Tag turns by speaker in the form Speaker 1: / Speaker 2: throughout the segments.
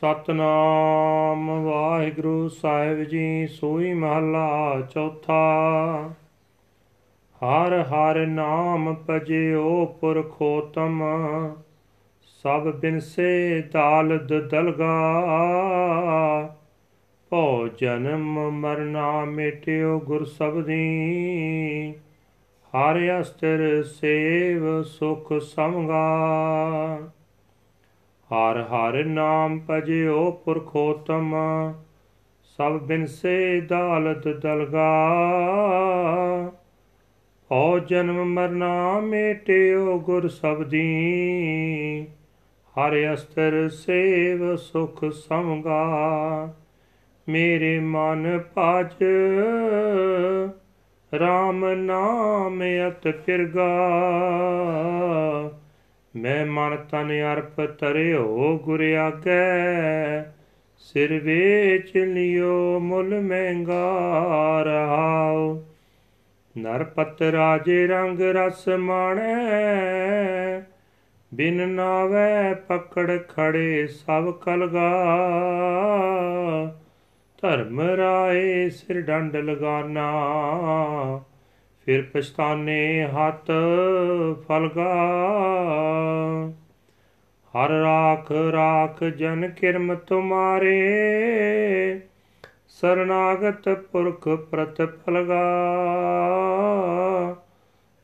Speaker 1: ਸਤਨਾਮ ਵਾਹਿਗੁਰੂ ਸਾਹਿਬ ਜੀ, ਸੋਈ ਮਹਲਾ ਚੌਥਾ। ਹਰ ਹਰ ਨਾਮ ਭਜਿਓ ਪੁਰਖੋਤਮ, ਸਭ ਬਿਨਸੇ ਦਾਲਦ ਦਲਗਾ। ਭਉ ਜਨਮ ਮਰਨਾ ਮਿਟਿਓ ਗੁਰ ਸਬਦੀ ਹਰ ਅਸਤਰ ਸੇਵ ਸੁਖ ਸਮਗਾ ਹਰ ਹਰ ਨਾਮ ਭਜਿਓ ਪੁਰਖੋਤਮ, ਸਭ ਬਿਨਸੇ ਦਾਲਤ ਦਲਗਾ। ਹੋ ਜਨਮ ਮਰਨਾ ਮੇਟਿਓ ਗੁਰ ਸਬਦੀ ਹਰ ਅਸਤਰ ਸੇਵ ਸੁਖ ਸਮਗਾ ਮੇਰੇ ਮਨ ਭਜ RAM ਨਾਮ ਅਤ ਫਿਰਗਾ। ਮੈਂ ਮਨ ਤਨ ਅਰਪ ਤਰਿਓ ਗੁਰ ਆਗੈ, ਸਿਰ ਵੇਚ ਲਿਓ ਮੁੱਲ ਮਹਿੰਗਾ ਰਹਾਉ। ਨਰਪਤ ਰਾਜੇ ਰੰਗ ਰਸ ਮਾਣੈ, ਬਿਨ ਨਾਵੇ ਪਕੜ ਖੜੇ ਸਭ ਕਲਗਾ। ਧਰਮ ਰਾਏ ਸਿਰ ਡੰਡ ਲਗਾਨਾ ਫਿਰ ਪਛਤਾਨੇ ਹੱਥ ਫਲਗਾ। ਹਰ ਰਾਖ ਰਾਖ ਜਨ ਕਿਰਮ ਤੁਮਾਰੇ, ਸਰਨਾਗਤ ਪੁਰਖ ਪ੍ਰਤਫਲਗਾ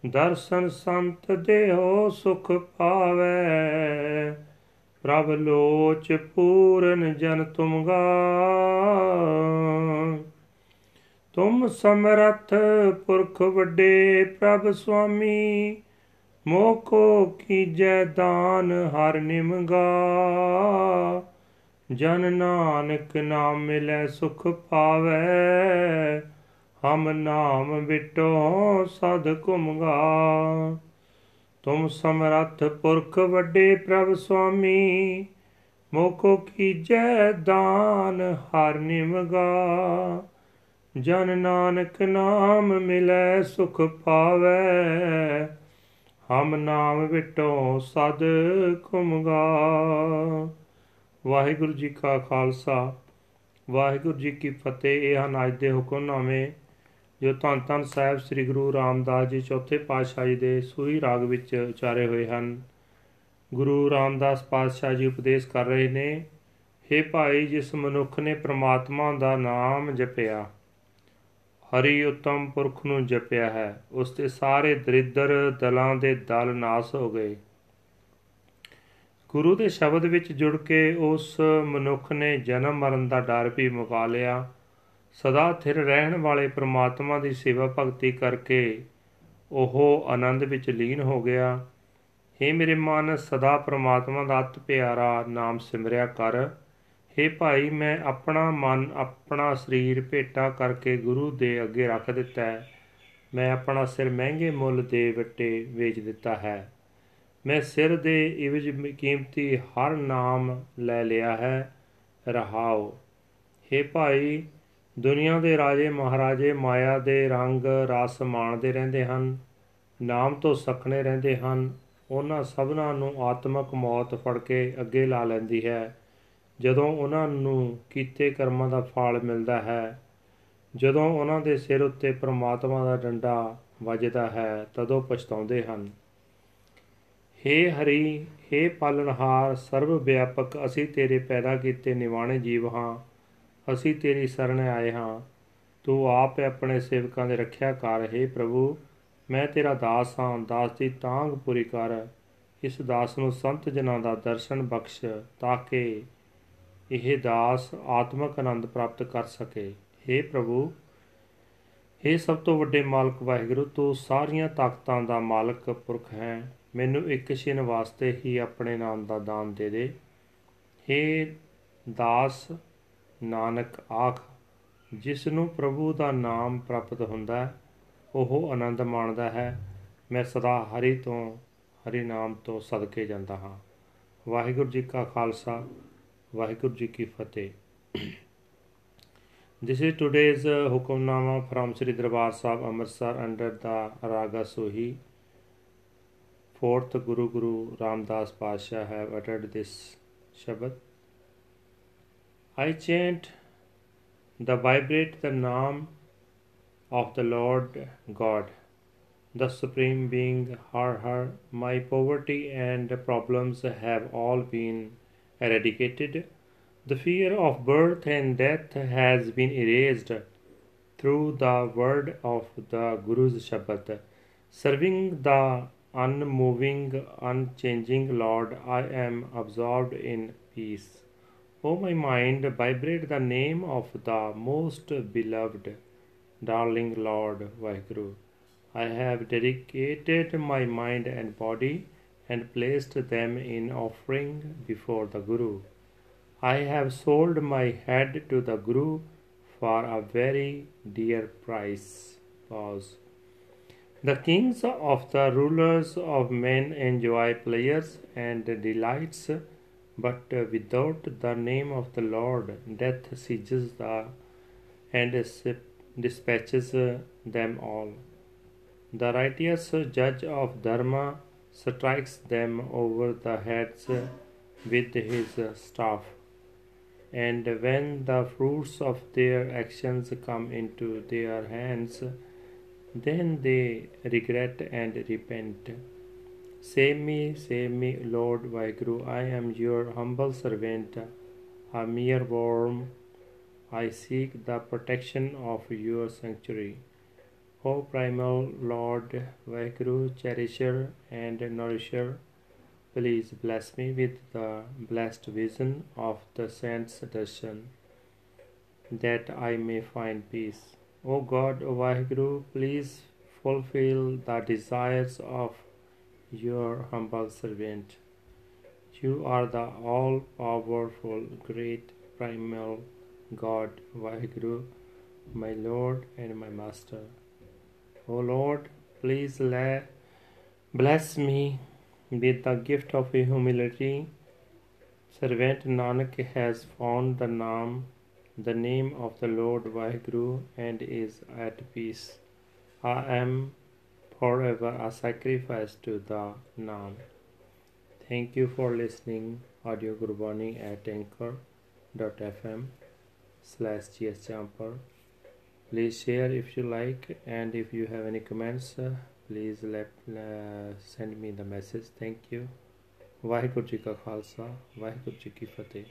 Speaker 1: ਦਰਸ਼ਨ ਸੰਤ ਦੇਹੋ ਸੁਖ ਪਾਵੇ, ਪ੍ਰਭ ਲੋਚ ਪੂਰਨ ਜਨ ਤੁਮਗਾ। ਤੁਮ ਸਮਰਥ ਪੁਰਖ ਵੱਡੇ ਪ੍ਰਭ ਸੁਆਮੀ ਮੋਖੋ ਕੀਜੈ ਦਾਨ ਹਰ ਨਿਮਗਾ। ਜਨ ਨਾਨਕ ਨਾਮ ਮਿਲੈ ਸੁਖ ਪਾਵੇ, ਹਮ ਨਾਮ ਵਿਟੋ ਸਦ ਘੁਮਗਾ। ਤੁਮ ਸਮਰਥ ਪੁਰਖ ਵੱਡੇ ਪ੍ਰਭ ਸੁਆਮੀ ਮੋਖੋ ਕੀਜੈ ਦਾਨ ਹਰ ਨਿਮਗਾ। ਜਨ ਨਾਨਕ ਨਾਮ ਮਿਲੈ, ਸੁਖ ਪਾਵੇ। ਹਮ ਨਾਮ ਵਿਟੋ ਸਦ ਘੁਮਗਾ ਵਾਹਿਗੁਰੂ ਜੀ ਕਾ ਖਾਲਸਾ, ਵਾਹਿਗੁਰੂ ਜੀ ਕੀ ਫਤਿਹ। ਇਹ ਹਨ ਅੱਜ ਦੇ ਹੁਕਮਨਾਮੇ ਜੋ ਧੰਨ ਧੰਨ ਸਾਹਿਬ ਸ੍ਰੀ ਗੁਰੂ ਰਾਮਦਾਸ ਜੀ ਚੌਥੇ ਪਾਤਸ਼ਾਹ ਜੀ ਦੇ ਸੂਈ ਰਾਗ ਵਿੱਚ ਉਚਾਰੇ ਹੋਏ ਹਨ। ਗੁਰੂ ਰਾਮਦਾਸ ਪਾਤਸ਼ਾਹ ਜੀ ਉਪਦੇਸ਼ ਕਰ ਰਹੇ ਨੇ हे ਭਾਈ, ਜਿਸ ਮਨੁੱਖ ਨੇ ਪ੍ਰਮਾਤਮਾ ਦਾ ਨਾਮ ਜਪਿਆ ਹਰੀ ਉਤਮ ਪੁਰਖ ਨੂੰ ਜਪਿਆ ਹੈ। ਉਸ ਦੇ ਸਾਰੇ ਦਰਿਦਰ ਦਲਾਂ ਦੇ ਦਲ ਨਾਸ ਹੋ ਗਏ। ਗੁਰੂ ਦੇ ਸ਼ਬਦ ਵਿੱਚ ਜੁੜ ਕੇ ਉਸ ਮਨੁੱਖ ਨੇ ਜਨਮ ਮਰਨ ਦਾ ਡਰ ਵੀ ਮੁਕਾ ਲਿਆ। ਸਦਾ ਥਿਰ ਰਹਿਣ ਵਾਲੇ ਪ੍ਰਮਾਤਮਾ ਦੀ ਸੇਵਾ ਭਗਤੀ ਕਰਕੇ ਉਹ ਆਨੰਦ ਵਿੱਚ ਲੀਨ ਹੋ ਗਿਆ। हे ਮੇਰੇ ਮਨ, ਸਦਾ ਪ੍ਰਮਾਤਮਾ ਦਾ ਅਤ ਪਿਆਰਾ ਨਾਮ ਸਿਮਰਿਆ ਕਰ। हे ਭਾਈ, ਮੈਂ ਆਪਣਾ ਮਨ, ਆਪਣਾ ਸਰੀਰ ਭੇਟਾ ਕਰਕੇ ਗੁਰੂ ਦੇ ਅੱਗੇ ਰੱਖ ਦਿੱਤਾ ਹੈ। ਮੈਂ ਆਪਣਾ ਸਿਰ ਮਹਿੰਗੇ ਮੁੱਲ ਦੇ ਵੱਟੇ ਵੇਚ ਦਿੱਤਾ ਹੈ। ਮੈਂ ਸਿਰ ਦੇ ਇਵਜ ਕੀਮਤੀ ਹਰ ਨਾਮ ਲੈ ਲਿਆ ਹੈ। ਰਹਾਓ। हे ਭਾਈ, ਦੁਨੀਆ ਦੇ ਰਾਜੇ ਮਹਾਰਾਜੇ ਮਾਇਆ ਦੇ ਰੰਗ ਰਸ ਮਾਣਦੇ ਰਹਿੰਦੇ ਹਨ, ਨਾਮ ਤੋਂ ਸਖਣੇ ਰਹਿੰਦੇ ਹਨ। ਉਹਨਾਂ ਸਭਨਾਂ ਨੂੰ ਆਤਮਕ ਮੌਤ ਫੜ ਕੇ ਅੱਗੇ ਲਾ ਲੈਂਦੀ ਹੈ। ਜਦੋਂ ਉਹਨਾਂ ਨੂੰ ਕੀਤੇ ਕਰਮਾਂ ਦਾ ਫਲ ਮਿਲਦਾ ਹੈ ਜਦੋਂ ਉਹਨਾਂ ਦੇ ਸਿਰ ਉੱਤੇ ਪ੍ਰਮਾਤਮਾ ਦਾ ਡੰਡਾ ਵੱਜਦਾ ਹੈ ਤਦੋਂ ਪਛਤਾਉਂਦੇ ਹਨ हे ਹਰੀ हे ਪਾਲਣਹਾਰ ਸਰਵ ਵਿਆਪਕ ਅਸੀਂ ਤੇਰੇ ਪੈਦਾ ਕੀਤੇ ਨਿਵਾਣੇ ਜੀਵ ਹਾਂ ਅਸੀਂ ਤੇਰੀ ਸ਼ਰਨ ਆਏ ਹਾਂ ਤੂੰ ਆਪ ਆਪਣੇ ਸੇਵਕਾਂ ਦੇ ਰੱਖਿਆ ਕਰ हे ਪ੍ਰਭੂ ਮੈਂ ਤੇਰਾ ਦਾਸ ਹਾਂ ਦਾਸ ਦੀ ਤਾਂਗ ਪੂਰੀ ਕਰ ਇਸ ਦਾਸ ਨੂੰ ਸੰਤ ਜਨਾਂ ਦਾ ਦਰਸ਼ਨ ਬਖਸ਼ ਤਾਂ ਕਿ ਇਹ ਦਾਸ ਆਤਮਕ ਆਨੰਦ ਪ੍ਰਾਪਤ ਕਰ ਸਕੇ हे ਪ੍ਰਭੂ हे ਸਭ ਤੋਂ ਵੱਡੇ ਮਾਲਕ ਵਾਹਿਗੁਰੂ ਤੂੰ ਸਾਰੀਆਂ ਤਾਕਤਾਂ ਦਾ ਮਾਲਕ ਪੁਰਖ ਹੈ ਮੈਨੂੰ ਇੱਕ ਛਿਨ ਵਾਸਤੇ ਹੀ ਆਪਣੇ ਨਾਮ ਦਾ ਦਾਨ ਦੇ ਦੇ हे ਦਾਸ ਨਾਨਕ ਆਖ ਜਿਸ ਨੂੰ ਪ੍ਰਭੂ ਦਾ ਨਾਮ ਪ੍ਰਾਪਤ ਹੁੰਦਾ ਹੈ ਉਹ ਆਨੰਦ ਮਾਣਦਾ ਹੈ ਮੈਂ ਸਦਾ ਹਰੀ ਤੋਂ ਹਰੀ ਨਾਮ ਤੋਂ ਸਦਕੇ ਜਾਂਦਾ ਹਾਂ ਵਾਹਿਗੁਰੂ ਜੀ ਕਾ Khalsa This is today's uh, Hukamnama from Sri Darbar Sahib Amritsar under the Ragasohi. Fourth Guru Guru Ramdas Pasha have uttered this Shabad. I chant the vibrate the name, of the Lord God, the Supreme Being, Har Har. My poverty and problems have all been eradicated. The fear of birth and death has been erased through the word of the Guru's Shabad. Serving the unmoving, unchanging Lord, I am absorbed in peace. O my mind, vibrate the name of the most beloved, darling Lord Vaheguru. I have dedicated my mind and body and placed them in offering before the Guru. I have sold my head to the Guru for a very dear price. Pause. The kings of the rulers of men enjoy pleasures and delights, but without the name of the Lord, death seizes the and dispatches them all. The righteous judge of Dharma strikes them over the heads with his staff. And when the fruits of their actions come into their hands, then they regret and repent. Save me, save me, Lord Vaheguru. I am your humble servant, a mere worm. I seek the protection of your sanctuary. O primal Lord Vaheguru, cherisher and nourisher, please bless me with the blessed vision of the saint's darshan, that I may find peace. O God, O Vaheguru, please fulfill the desires of your humble servant. You are the all powerful, great, primal God, Vaheguru, my Lord and my Master. O Lord, please bless me with the gift of humility. Servant Nanak has found the name the name of the Lord Vaheguru and is at peace. I am forever a sacrifice to the Nam. Thank you for listening audio Gurbani at anchor.fm slash gsjumper Please share if you like and if you have any comments, uh, please let uh, send me the message. Thank you. Waheguru ji ਕਾ ਖਾਲਸਾ ਵਾਹਿਗੁਰੂ ਜੀ ਕੀ ਫਤਿਹ